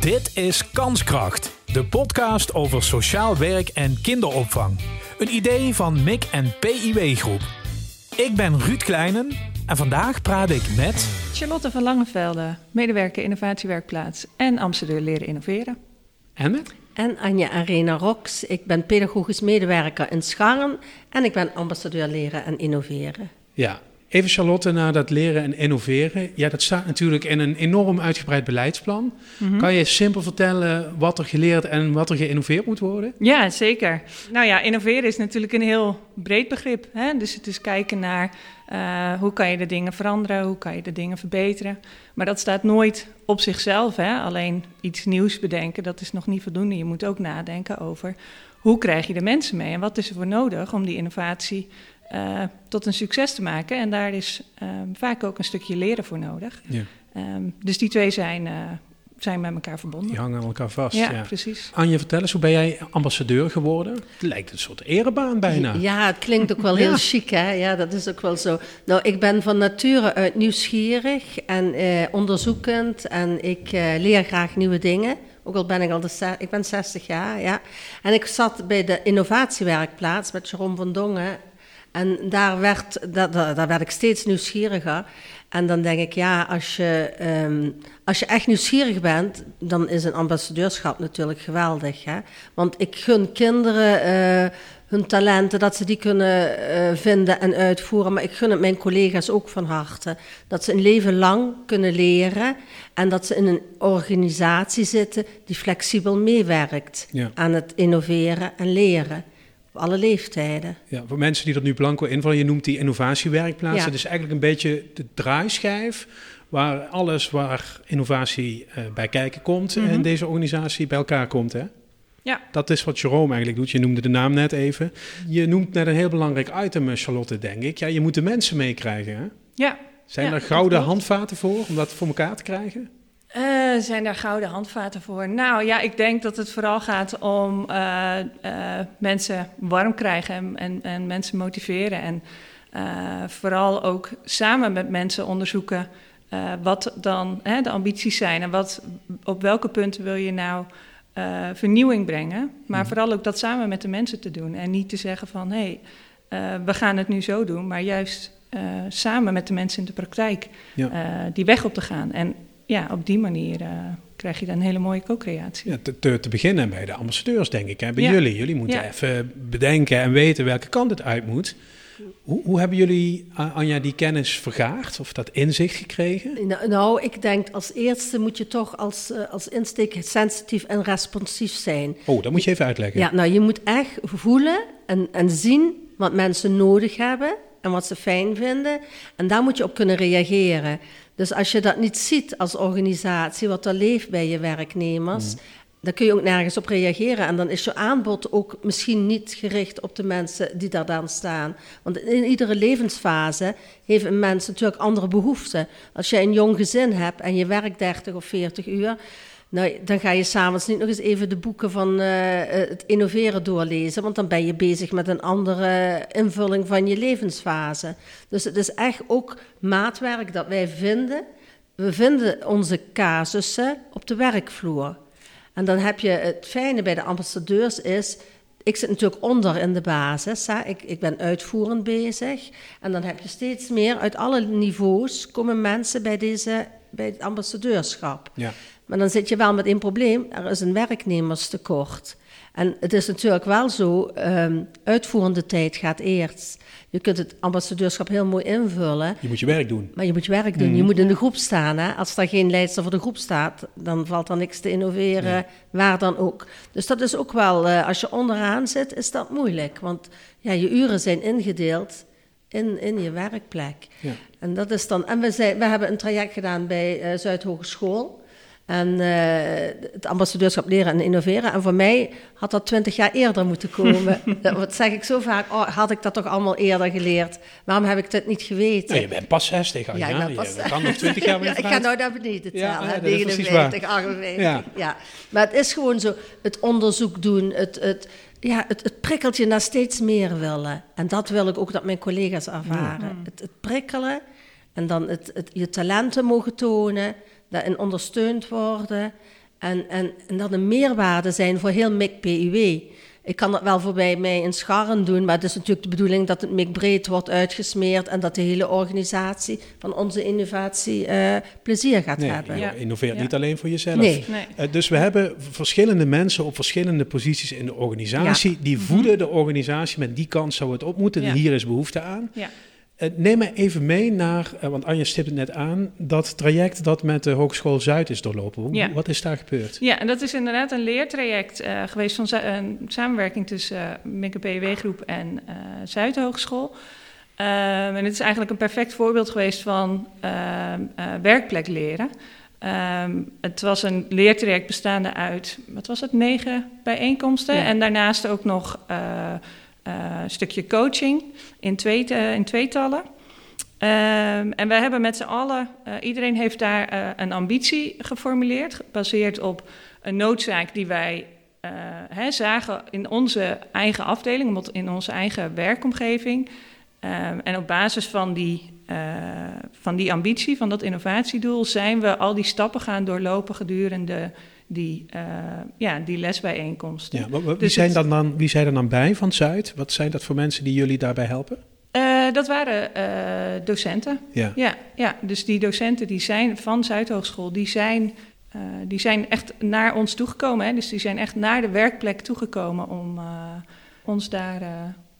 Dit is Kanskracht, de podcast over sociaal werk en kinderopvang. Een idee van MIC en PIW Groep. Ik ben Ruud Kleinen en vandaag praat ik met... Charlotte van Langevelde, medewerker innovatiewerkplaats en ambassadeur leren innoveren. En met? En Anja Arena Rox. Ik ben pedagogisch medewerker in Scharren en ik ben ambassadeur leren en innoveren. Ja, Even Charlotte naar dat leren en innoveren. Ja, dat staat natuurlijk in een enorm uitgebreid beleidsplan. Mhm. Kan je simpel vertellen wat er geleerd en wat er geïnnoveerd moet worden? Ja, zeker. Nou ja, innoveren is natuurlijk een heel breed begrip. Hè? Dus het is kijken naar uh, hoe kan je de dingen veranderen, hoe kan je de dingen verbeteren. Maar dat staat nooit op zichzelf. Hè? Alleen iets nieuws bedenken, dat is nog niet voldoende. Je moet ook nadenken over hoe krijg je de mensen mee en wat is er voor nodig om die innovatie uh, tot een succes te maken. En daar is um, vaak ook een stukje leren voor nodig. Ja. Um, dus die twee zijn, uh, zijn met elkaar verbonden. Die hangen aan elkaar vast. Ja, ja, precies. Anje, vertel eens, hoe ben jij ambassadeur geworden? Het lijkt een soort erebaan bijna. Ja, het klinkt ook wel heel chic, hè? Ja, dat is ook wel zo. Nou, ik ben van nature uit nieuwsgierig en uh, onderzoekend. En ik leer graag nieuwe dingen. Ook al ben ik al de ik ben 60 jaar, ja. En ik zat bij de innovatiewerkplaats met Jerome van Dongen en daar werd, daar, daar werd ik steeds nieuwsgieriger. En dan denk ik, ja, als je, um, als je echt nieuwsgierig bent, dan is een ambassadeurschap natuurlijk geweldig. Hè? Want ik gun kinderen uh, hun talenten, dat ze die kunnen uh, vinden en uitvoeren. Maar ik gun het mijn collega's ook van harte. Dat ze een leven lang kunnen leren en dat ze in een organisatie zitten die flexibel meewerkt ja. aan het innoveren en leren alle leeftijden. Ja, voor mensen die dat nu blanco invallen, je noemt die innovatiewerkplaatsen. Ja. Dat is eigenlijk een beetje de draaischijf waar alles waar innovatie uh, bij kijken komt mm -hmm. en deze organisatie bij elkaar komt. Hè? Ja. Dat is wat Jerome eigenlijk doet. Je noemde de naam net even. Je noemt net een heel belangrijk item, eh, Charlotte, denk ik. Ja, je moet de mensen meekrijgen. Hè? Ja. Zijn ja, er gouden handvaten voor om dat voor elkaar te krijgen? Uh, zijn daar gouden handvaten voor? Nou ja, ik denk dat het vooral gaat om uh, uh, mensen warm krijgen en, en, en mensen motiveren. En vooral ook samen met mensen onderzoeken wat dan hè, de ambities zijn en wat, op welke punten wil je nou vernieuwing brengen. Maar mm. vooral ook dat samen met de mensen te doen. En niet te zeggen van hé, hey, we gaan het nu zo doen, maar juist samen met de mensen in de praktijk ja. die weg op te gaan. En ja, op die manier uh, krijg je dan een hele mooie co-creatie. Ja, te, te, te, beginnen bij de ambassadeurs, denk ik. Hè? Bij ja. jullie. Jullie moeten ja. even bedenken en weten welke kant het uit moet. Hoe, hoe hebben jullie, Anja, die kennis vergaard of dat inzicht gekregen? Nou, nou ik denk als eerste moet je toch als, uh, als insteek sensitief en responsief zijn. Oh, dat moet je even uitleggen. Ja, nou je moet echt voelen en, en zien wat mensen nodig hebben en wat ze fijn vinden. En daar moet je op kunnen reageren. Dus als je dat niet ziet als organisatie, wat er leeft bij je werknemers, mm. dan kun je ook nergens op reageren. En dan is je aanbod ook misschien niet gericht op de mensen die daar dan staan. Want in iedere levensfase heeft een mens natuurlijk andere behoeften. Als je een jong gezin hebt en je werkt 30 of 40 uur, nou, dan ga je s'avonds niet nog eens even de boeken van uh, het innoveren doorlezen, want dan ben je bezig met een andere invulling van je levensfase. Dus het is echt ook maatwerk dat wij vinden. We vinden onze casussen op de werkvloer. En dan heb je het fijne bij de ambassadeurs is, ik zit natuurlijk onder in de basis. Hè. Ik, ik ben uitvoerend bezig. En dan heb je steeds meer uit alle niveaus komen mensen bij, deze, bij het ambassadeurschap. Ja. Maar dan zit je wel met één probleem. Er is een werknemerstekort. En het is natuurlijk wel zo, um, uitvoerende tijd gaat eerst. Je kunt het ambassadeurschap heel mooi invullen. Je moet je werk doen. Maar je moet je werk doen. Mm. Je moet in de groep staan. Hè? Als er geen leidster voor de groep staat, dan valt er niks te innoveren, nee. waar dan ook. Dus dat is ook wel, uh, als je onderaan zit, is dat moeilijk. Want ja, je uren zijn ingedeeld in, in je werkplek. Ja. En dat is dan. En we, zijn, we hebben een traject gedaan bij uh, Zuidhogeschool. En uh, het ambassadeurschap leren en innoveren. En voor mij had dat twintig jaar eerder moeten komen. dat zeg ik zo vaak. Oh, had ik dat toch allemaal eerder geleerd? Waarom heb ik dit niet geweten? Nou, je bent pas 60 al. Ja, ja, pas... je kan nog 20 jaar ja, Ik ga nou naar beneden tellen. Ja, ja, 59, 58. Ja. ja. Maar het is gewoon zo. Het onderzoek doen. Het, het, ja, het, het prikkelt je naar steeds meer willen. En dat wil ik ook dat mijn collega's ervaren. Mm. Het, het prikkelen. En dan het, het, je talenten mogen tonen daarin ondersteund worden. En, en, en dat een meerwaarde zijn voor heel MIC PIW. Ik kan dat wel voorbij mij in Scharren doen, maar het is natuurlijk de bedoeling dat het MIC breed wordt uitgesmeerd en dat de hele organisatie van onze innovatie uh, plezier gaat nee, hebben. Je innoveert Ja. niet alleen voor jezelf. Nee. Nee. Eh, dus we hebben verschillende mensen op verschillende posities in de organisatie. Die Mhm. voeden de organisatie met die kans zou het op moeten. En hier is behoefte aan. Ja. Eh, neem me even mee naar, eh, want Anja stipt het net aan, dat traject dat met de Hogeschool Zuid is doorlopen. Hoe- Ja. Wat is daar gebeurd? Ja, en dat is inderdaad een leertraject eh, geweest van een samenwerking tussen uh, Mikke PW-groep en uh, Zuidhogeschool. Um, en het is eigenlijk een perfect voorbeeld geweest van uh, werkplek leren. Um, het was een leertraject bestaande uit, wat was het, negen bijeenkomsten. Ja. En daarnaast ook nog stukje coaching in, twee, in tweetallen. Um, en we hebben met z'n allen, uh, iedereen heeft daar uh, een ambitie geformuleerd, gebaseerd op een noodzaak die wij hè, zagen in onze eigen afdeling, in onze eigen werkomgeving. Um, en op basis van die, van die ambitie, van dat innovatiedoel, zijn we al die stappen gaan doorlopen gedurende die, ja, die lesbijeenkomsten. Ja, wie, dus zijn het, dan, wie zijn er dan bij van Zuid? Wat zijn dat voor mensen die jullie daarbij helpen? Uh, dat waren uh, docenten. Ja. Ja, ja, dus die docenten die zijn van Zuidhogeschool, die zijn, uh, die zijn echt naar ons toegekomen. Hè? Dus die zijn echt naar de werkplek toegekomen om ons daar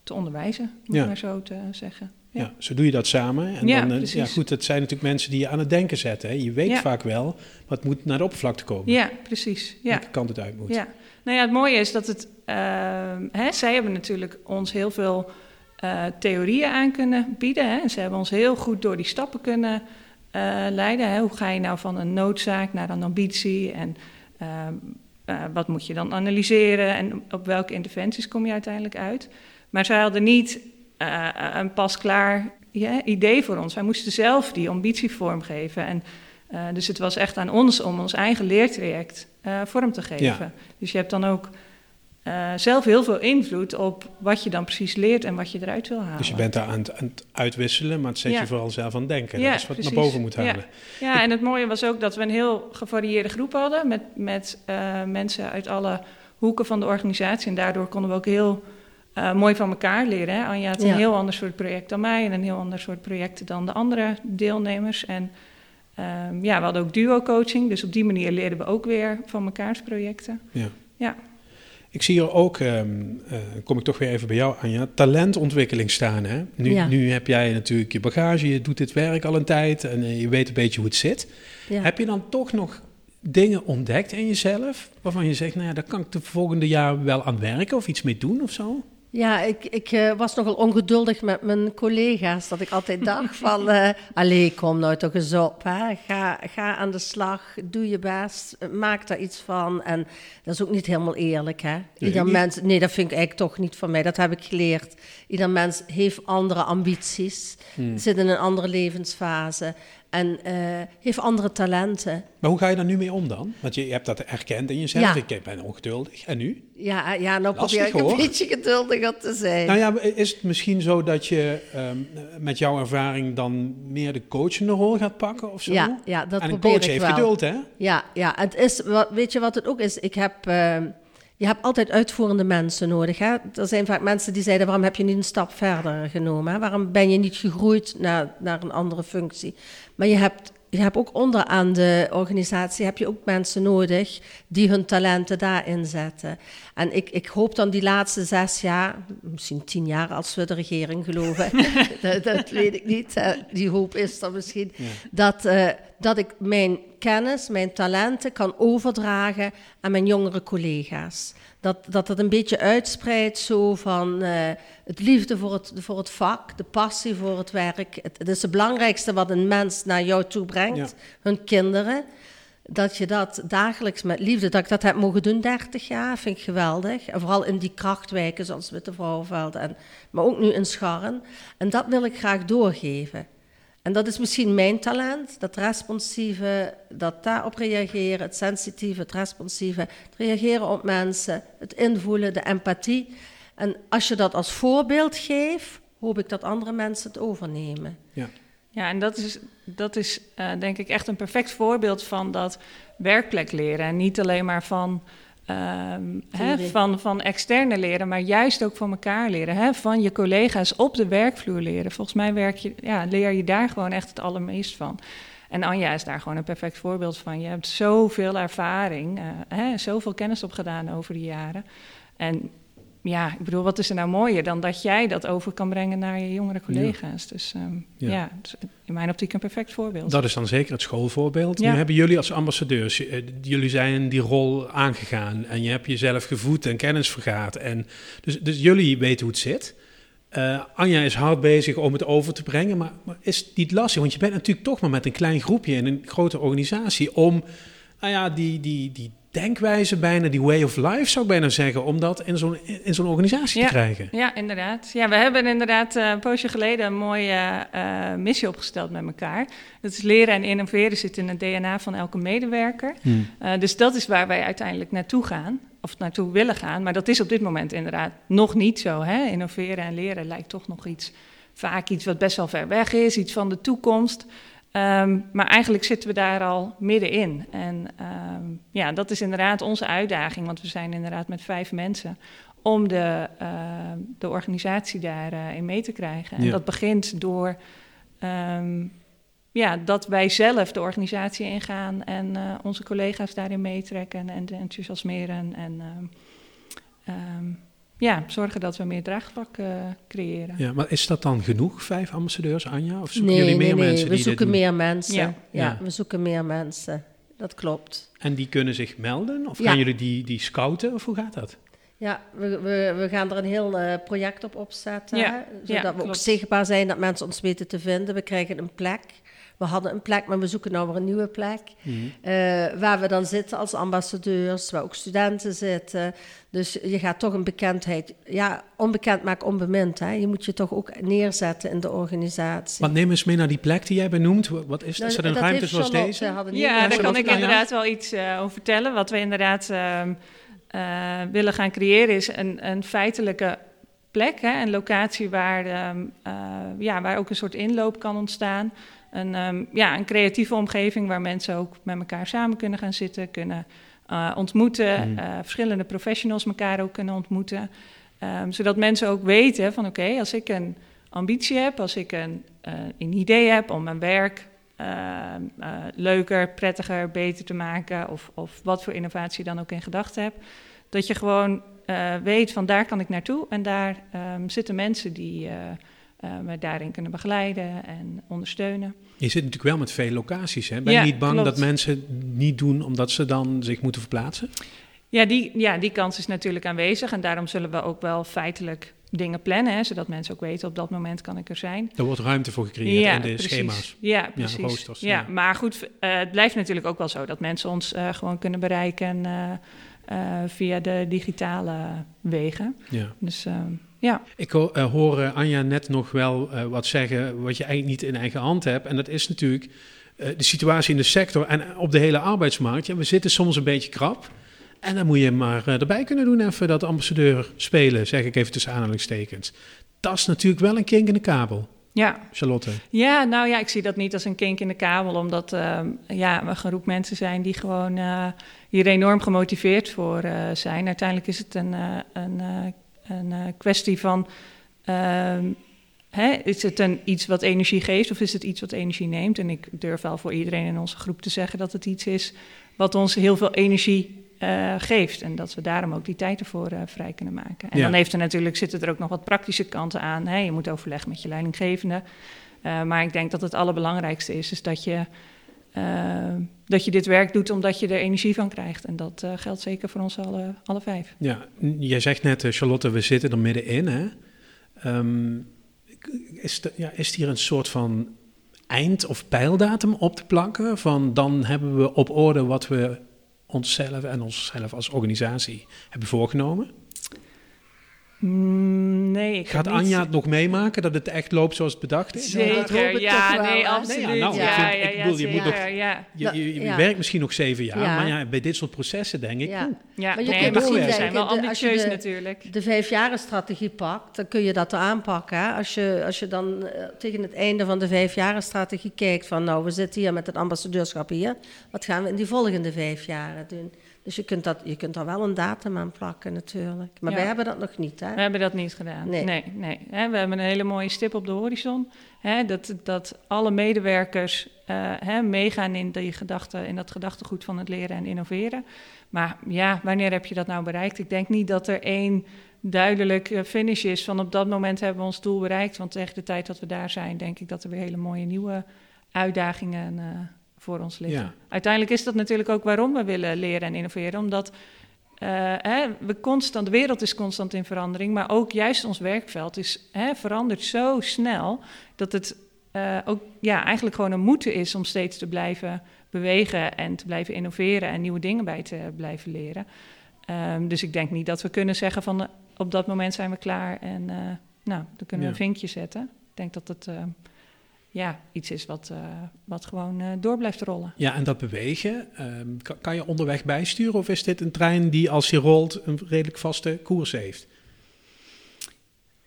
te onderwijzen, om ja. maar zo te zeggen. Ja. ja, zo doe je dat samen. En ja, dan, precies. ja, goed, het zijn natuurlijk mensen die je aan het denken zetten. Hè? Je weet ja. vaak wel wat moet naar de oppervlakte komen. Ja, precies. Ja. Welke kant het uit moet. Ja. Nou ja, het mooie is dat het... hè, zij hebben natuurlijk ons heel veel uh, theorieën aan kunnen bieden. Hè. Ze hebben ons heel goed door die stappen kunnen uh, leiden. Hè. Hoe ga je nou van een noodzaak naar een ambitie? En wat moet je dan analyseren? En op welke interventies kom je uiteindelijk uit? Maar zij hadden niet een pasklaar ja, idee voor ons. Wij moesten zelf die ambitie vormgeven. En, dus het was echt aan ons om ons eigen leertraject vorm te geven. Ja. Dus je hebt dan ook uh, zelf heel veel invloed op wat je dan precies leert en wat je eruit wil halen. Dus je bent daar aan het, aan het uitwisselen, maar het zet ja. je vooral zelf aan het denken. Ja, dat is wat precies. naar boven moet halen. Ja, ja en het mooie was ook dat we een heel gevarieerde groep hadden met, met uh, mensen uit alle hoeken van de organisatie. En daardoor konden we ook heel uh, mooi van elkaar leren. Hè? Anja had een Ja. heel ander soort project dan mij en een heel ander soort projecten dan de andere deelnemers. En um, ja, we hadden ook duo-coaching, dus op die manier leerden we ook weer van mekaars projecten. Ja. Ja. Ik zie hier ook, um, uh, kom ik toch weer even bij jou, Anja, talentontwikkeling staan. Hè? Nu, Ja. nu heb jij natuurlijk je bagage, je doet dit werk al een tijd en uh, je weet een beetje hoe het zit. Ja. Heb je dan toch nog dingen ontdekt in jezelf waarvan je zegt, nou ja, daar kan ik de volgende jaar wel aan werken of iets mee doen of zo? Ja, ik, ik uh, was nogal ongeduldig met mijn collega's. Dat ik altijd dacht van... Uh, allee, kom nou toch eens op. Hè. Ga, ga aan de slag, doe je best, maak daar iets van. En dat is ook niet helemaal eerlijk. Hè. Ieder mens, nee, dat vind ik eigenlijk toch niet van mij. Dat heb ik geleerd. Ieder mens heeft andere ambities. Hmm. Zit in een andere levensfase. En uh, heeft andere talenten. Maar hoe ga je daar nu mee om dan? Want je, je hebt dat erkend in jezelf. Ja. Ik ben ongeduldig. En nu? Ja, ja nou Lastig, probeer ik hoor. een beetje geduldiger te zijn. Nou ja, is het misschien zo dat je um, met jouw ervaring dan meer de coachende rol gaat pakken of zo? Ja, ja dat en een probeer coach ik heeft wel. geduld, hè? Ja, ja het is, weet je wat het ook is? Ik heb, uh, je hebt altijd uitvoerende mensen nodig. Hè? Er zijn vaak mensen die zeiden, waarom heb je niet een stap verder genomen? Waarom ben je niet gegroeid naar, naar een andere functie? Maar je hebt, je hebt ook onderaan de organisatie heb je ook mensen nodig die hun talenten daarin zetten. En ik, ik hoop dan die laatste zes jaar, misschien tien jaar als we de regering geloven, dat, dat, weet ik niet, die hoop is er misschien, ja. dat, uh, dat ik mijn kennis, mijn talenten kan overdragen aan mijn jongere collega's. Dat, dat het een beetje uitspreidt zo van uh, het liefde voor het, voor het vak, de passie voor het werk. Het, het is het belangrijkste wat een mens naar jou toe brengt, ja. hun kinderen. Dat je dat dagelijks met liefde, dat ik dat heb mogen doen 30 jaar, vind ik geweldig. En vooral in die krachtwijken zoals Witte Vrouwenveld, en, maar ook nu in Scharren. En dat wil ik graag doorgeven. En dat is misschien mijn talent, dat responsieve, dat daarop reageren, het sensitieve, het responsieve, het reageren op mensen, het invoelen, de empathie. En als je dat als voorbeeld geeft, hoop ik dat andere mensen het overnemen. Ja. Ja, en dat is, dat is uh, denk ik echt een perfect voorbeeld van dat werkplek leren. En niet alleen maar van, hè, van, van externe leren, maar juist ook van elkaar leren. Van je collega's op de werkvloer leren. Volgens mij werk je, ja, leer je daar gewoon echt het allermeest van. En Anja is daar gewoon een perfect voorbeeld van. Je hebt zoveel ervaring, uh, zoveel kennis opgedaan over de jaren. En ja, ik bedoel, wat is er nou mooier dan dat jij dat over kan brengen naar je jongere collega's? Dus um, ja, ja dus in mijn optiek een perfect voorbeeld. Dat is dan zeker het schoolvoorbeeld. Nu hebben jullie als ambassadeurs, eh, jullie zijn die rol aangegaan en je hebt jezelf gevoed en kennis vergaard. En dus, dus jullie weten hoe het zit. Uh, Anja is hard bezig om het over te brengen, maar, maar is het niet lastig? Want je bent natuurlijk toch maar met een klein groepje in een grote organisatie om nou ja, die, die, die denkwijze bijna, die way of life zou ik bijna zeggen, om dat in zo'n, in zo'n organisatie te krijgen. Ja, inderdaad. Ja, we hebben inderdaad uh, een poosje geleden een mooie uh, missie opgesteld met elkaar. Dat is leren en innoveren zit in het DNA van elke medewerker. Hmm. Uh, dus dat is waar wij uiteindelijk naartoe gaan, of naartoe willen gaan. Maar dat is op dit moment inderdaad nog niet zo. Hè? Innoveren en leren lijkt toch nog iets, vaak iets wat best wel ver weg is, iets van de toekomst. Um, maar eigenlijk zitten we daar al middenin. En um, ja, dat is inderdaad onze uitdaging, want we zijn inderdaad met vijf mensen om de, uh, de organisatie daarin uh, in mee te krijgen. En ja. dat begint door um, ja, dat wij zelf de organisatie ingaan en uh, onze collega's daarin meetrekken en enthousiasmeren. En ja, zorgen dat we meer draagvlak uh, creëren. Ja, maar is dat dan genoeg, vijf ambassadeurs, Anja? Of zoeken nee, jullie meer nee, mensen? we die zoeken dit meer mensen. Ja. Ja. Ja, we zoeken meer mensen. Dat klopt. En die kunnen zich melden? Of Ja. gaan jullie die, die scouten? Of hoe gaat dat? Ja, we, we, we gaan er een heel eh, project op opzetten. Ja, hè, ja, zodat we ook zichtbaar zijn, dat mensen ons weten te vinden. We krijgen een plek. We hadden een plek, maar we zoeken nou weer een nieuwe plek. Eh, waar we dan zitten als ambassadeurs, waar ook studenten zitten. Dus je gaat toch een bekendheid... Ja, onbekend maakt onbemind. Hè? Je moet je toch ook neerzetten in de organisatie. Want neem eens mee naar die plek die jij benoemt. Wat is dat? Nou, Is dat een dat ruimte zoals Charlotte, deze? hadden niet- Ja, daar kan ik inderdaad wel iets eh, over vertellen. Wat we inderdaad ehm, eh, willen gaan creëren is een, een feitelijke plek, hè, een locatie waar, ehm, eh, ja, waar ook een soort inloop kan ontstaan. Een, ehm, ja, een creatieve omgeving waar mensen ook met elkaar samen kunnen gaan zitten, kunnen eh, ontmoeten, Mhm. eh, verschillende professionals elkaar ook kunnen ontmoeten. Ehm, zodat mensen ook weten van oké, als ik een ambitie heb, als ik een, eh, een idee heb om mijn werk ehm, eh, leuker, prettiger, beter te maken, of, of wat voor innovatie dan ook in gedachten hebt, dat je gewoon weet van daar kan ik naartoe en daar zitten mensen die me daarin kunnen begeleiden en ondersteunen. Je zit natuurlijk wel met veel locaties. Hè? Ben je Ja, niet bang klopt. dat mensen niet doen omdat ze dan zich moeten verplaatsen? Ja die, ja, die kans is natuurlijk aanwezig en daarom zullen we ook wel feitelijk dingen plannen, hè, zodat mensen ook weten op dat moment kan ik er zijn. Er wordt ruimte voor gecreëerd in de precies. schema's. Ja, precies. roosters, ja, ja. Maar goed, eh, het blijft natuurlijk ook wel zo dat mensen ons eh, gewoon kunnen bereiken eh, eh, via de digitale wegen. Ja. Dus eh, ja. Ik ho- eh, hoor eh, Anja net nog wel eh, wat zeggen wat je eigenlijk niet in eigen hand hebt. En dat is natuurlijk de situatie in de sector en op de hele arbeidsmarkt. Ja, we zitten soms een beetje krap. En dan moet je maar erbij kunnen doen even dat ambassadeur spelen, zeg ik even tussen aanhalingstekens. Dat is natuurlijk wel een kink in de kabel, Ja, Charlotte. Ja, nou ja, ik zie dat niet als een kink in de kabel, omdat ehm, ja, we een groep mensen zijn die gewoon hier enorm gemotiveerd voor zijn. Uiteindelijk is het een, een, een eh, kwestie van, ehm, hè, is het een, iets wat energie geeft of is het iets wat energie neemt? En ik durf wel voor iedereen in onze groep te zeggen dat het iets is wat ons heel veel energie eh, geeft. En dat we daarom ook die tijd ervoor eh, vrij kunnen maken. En Ja. dan heeft er natuurlijk, zitten er ook nog wat praktische kanten aan. Hè? Je moet overleggen met je leidinggevende. Uh, maar ik denk dat het allerbelangrijkste is, is dat je, dat je dit werk doet omdat je er energie van krijgt. En dat uh, geldt zeker voor ons alle, alle vijf. Ja, jij zegt net, eh, Charlotte, we zitten er middenin. Hè? Ehm, is, ja, is hier een soort van eind- of pijldatum op te plakken? Van dan hebben we op orde wat we onszelf en onszelf als organisatie hebben voorgenomen? Mm, nee, ik Gaat Anja niet... het nog meemaken dat het echt loopt zoals het bedacht is? Zeker, ja, nee, absoluut. Nee, ja, nou, ik ja, vind- ja, ik ja, bedoel, je moet nog-. Je, je, je Ja. werkt misschien nog zeven jaar, Ja. maar ja, bij dit soort processen denk ik, Ja. Maar je nee, kunt we denken, zijn wel de- als je ambitieus de- natuurlijk. de vijfjarenstrategie pakt, dan kun je dat aanpakken. Hè? Als, je, als je dan eh, tegen het einde van de vijfjarenstrategie kijkt van nou, we zitten hier met het ambassadeurschap hier. Wat gaan we in die volgende vijf jaren doen? Dus je kunt, dat, je kunt daar wel een datum aan plakken natuurlijk. Maar Ja. wij hebben dat nog niet. Hè? We hebben dat niet gedaan. Nee. Nee, we hebben een hele mooie stip op de horizon. Dat, dat alle medewerkers eh, meegaan in, die gedachte, in dat gedachtegoed van het leren en innoveren. Maar ja, wanneer heb je dat nou bereikt? Ik denk niet dat er één duidelijk finish is van op dat moment hebben we ons doel bereikt. Want tegen de tijd dat we daar zijn, denk ik dat er weer hele mooie nieuwe uitdagingen eh, voor ons. Ja. Uiteindelijk is dat natuurlijk ook waarom we willen leren en innoveren. Omdat eh, hè, we constant, de wereld is constant in verandering, maar ook juist ons werkveld is, hè, verandert zo snel dat het eh, ook ja, eigenlijk gewoon een moeten is om steeds te blijven bewegen en te blijven innoveren en nieuwe dingen bij te blijven leren. Ehm, dus ik denk niet dat we kunnen zeggen van eh, op dat moment zijn we klaar en nou, dan kunnen we een vinkje zetten. Ik denk dat het ja, iets is wat, eh, wat gewoon eh, door blijft rollen. Ja, en dat bewegen, ehm, kan, kan je onderweg bijsturen of is dit een trein die als je rolt een redelijk vaste koers heeft?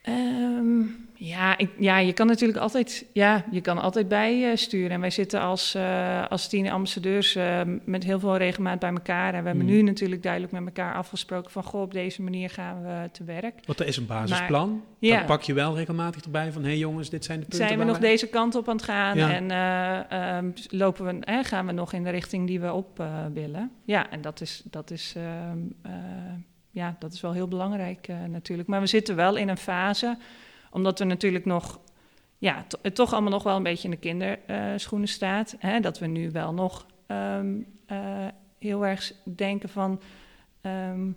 Ehm, ja, ik, ja, je kan natuurlijk altijd, ja, je kan altijd bijsturen. En wij zitten als, eh, als tien ambassadeurs eh, met heel veel regelmaat bij elkaar. En we hebben Hmm. nu natuurlijk duidelijk met elkaar afgesproken van... goh, op deze manier gaan we te werk. Want er is een basisplan, ja. dat pak je wel regelmatig erbij van, hé hey jongens, dit zijn de punten Zijn we nog deze kant op aan het gaan? Ja. En eh, ehm, lopen we, eh, gaan we nog in de richting die we op eh, willen? Ja, en dat is, dat is, ehm, eh, ja, dat is wel heel belangrijk eh, natuurlijk. Maar we zitten wel in een fase, omdat we natuurlijk nog... Ja, to- het toch allemaal nog wel een beetje in de kinderschoenen staat. Hè, dat we nu wel nog ehm, eh, heel erg denken van... ehm,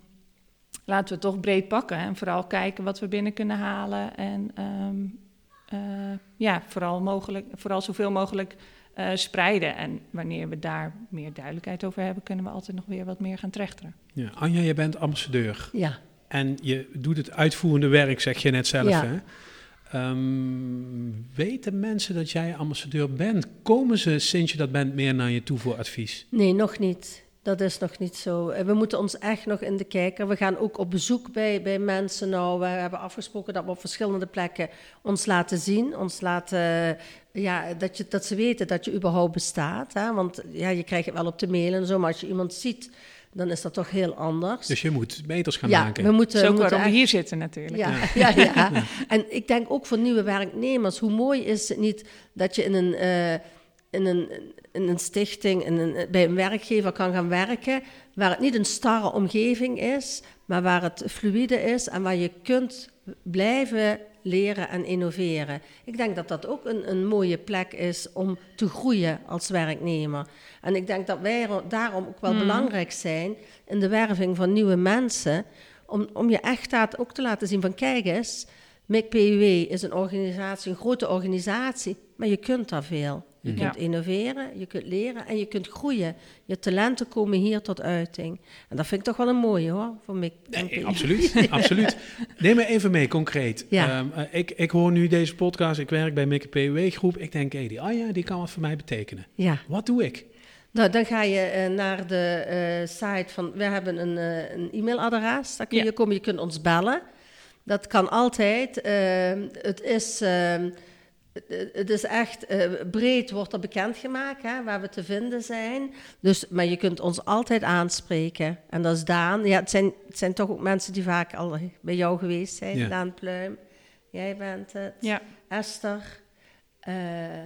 laten we het toch breed pakken en vooral kijken wat we binnen kunnen halen. En ehm, eh, ja, vooral, mogelijk, vooral zoveel mogelijk eh, spreiden. En wanneer we daar meer duidelijkheid over hebben, kunnen we altijd nog weer wat meer gaan trechteren. Ja, Anja, je bent ambassadeur Ja. En je doet het uitvoerende werk, zeg je net zelf. Ja. Hè? Ehm, weten mensen dat jij ambassadeur bent? Komen ze sinds je dat bent meer naar je toe voor advies? Nee, nog niet. Dat is nog niet zo. Eh, We moeten ons echt nog in de kijker. We gaan ook op bezoek bij, bij mensen nou. We hebben afgesproken dat we op verschillende plekken ons laten zien. Ons laten, ja, dat, je, dat ze weten dat je überhaupt bestaat. Hè? Want ja, je krijgt het wel op de mail en zo. Maar als je iemand ziet, dan is dat toch heel anders. Dus je moet meters gaan ja, maken. we moeten, Dat is ook moeten waarom we echt- hier zitten natuurlijk. Ja, ja. Ja, En ik denk ook voor nieuwe werknemers, hoe mooi is het niet dat je in een, eh, in een, in een stichting, in een, bij een werkgever kan gaan werken, waar het niet een starre omgeving is, maar waar het fluïde is en waar je kunt blijven leren en innoveren. Ik denk dat dat ook een, een mooie plek is om te groeien als werknemer. En ik denk dat wij daarom ook wel belangrijk zijn in de werving van nieuwe mensen, om, om je echt dat ook te laten zien van kijk eens, MIC-PUW is een organisatie, een grote organisatie, maar je kunt daar veel. Je Mhm. kunt Ja. innoveren, je kunt leren en je kunt groeien. Je talenten komen hier tot uiting. En dat vind ik toch wel een mooie hoor, voor MIC. Nee, absoluut, absoluut. Neem me even mee, concreet. Ja. Ehm, eh, ik, ik hoor nu deze podcast, ik werk bij Mikke PUW groep. Ik denk, hé, die Anja, die kan wat voor mij betekenen. Ja. Wat doe ik? Nou, dan ga je eh, naar de eh, site van. We hebben een, eh, een e-mailadres. Daar kun Ja. je komen. Je kunt ons bellen. Dat kan altijd. Eh, het is. Het- is echt eh, breed wordt er bekendgemaakt hè, waar we te vinden zijn. Dus, maar je kunt ons altijd aanspreken. En dat is Daan. Ja, het, zijn, het zijn toch ook mensen die vaak al bij jou geweest zijn. Ja. Daan Pluim, jij bent het. Ja. Esther. eh,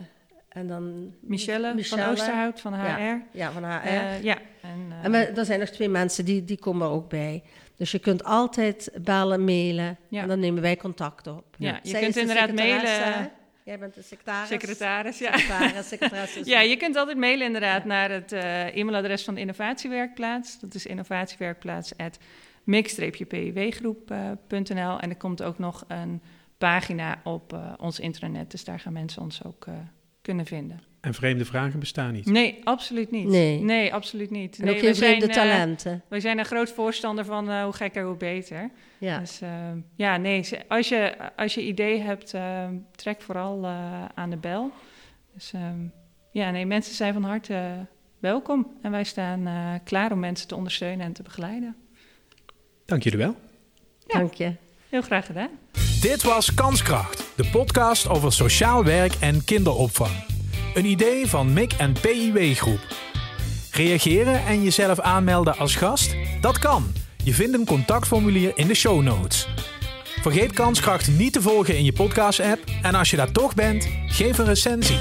en dan Michelle, Michelle. van Oosterhout van HR. Ja, ja, van HR. Eh, ja. En, eh, En we, er zijn nog twee mensen die, die komen er ook bij. Dus je kunt altijd bellen, mailen. Ja. En dan nemen wij contact op. Ja, je Zij kunt inderdaad mailen. hè? Jij bent de secretaris. secretaris, ja. Secretaris. Ja, je kunt altijd mailen inderdaad naar het eh, e-mailadres van de innovatiewerkplaats. Dat is innovatiewerkplaats.mix-piwgroep.nl En er komt ook nog een pagina op eh, ons intranet, dus daar gaan mensen ons ook eh, kunnen vinden. En vreemde vragen bestaan niet. Nee, absoluut niet. Nee. Nee, absoluut niet. En nee, ook geen zijn, vreemde eh, talenten. wij zijn een groot voorstander van eh, hoe gekker, hoe beter. Ja. Dus eh, ja, nee, als je, als je idee hebt, eh, trek vooral eh, aan de bel. Dus ehm, ja, nee, mensen zijn van harte welkom. En wij staan eh, klaar om mensen te ondersteunen en te begeleiden. Dank jullie wel. Ja. Dank je. Heel graag gedaan. Dit was Kanskracht, de podcast over sociaal werk en kinderopvang. Een idee van MIC en PIW Groep. Reageren en jezelf aanmelden als gast? Dat kan. Je vindt een contactformulier in de show notes. Vergeet Kanskracht niet te volgen in je podcast-app en als je daar toch bent, geef een recensie.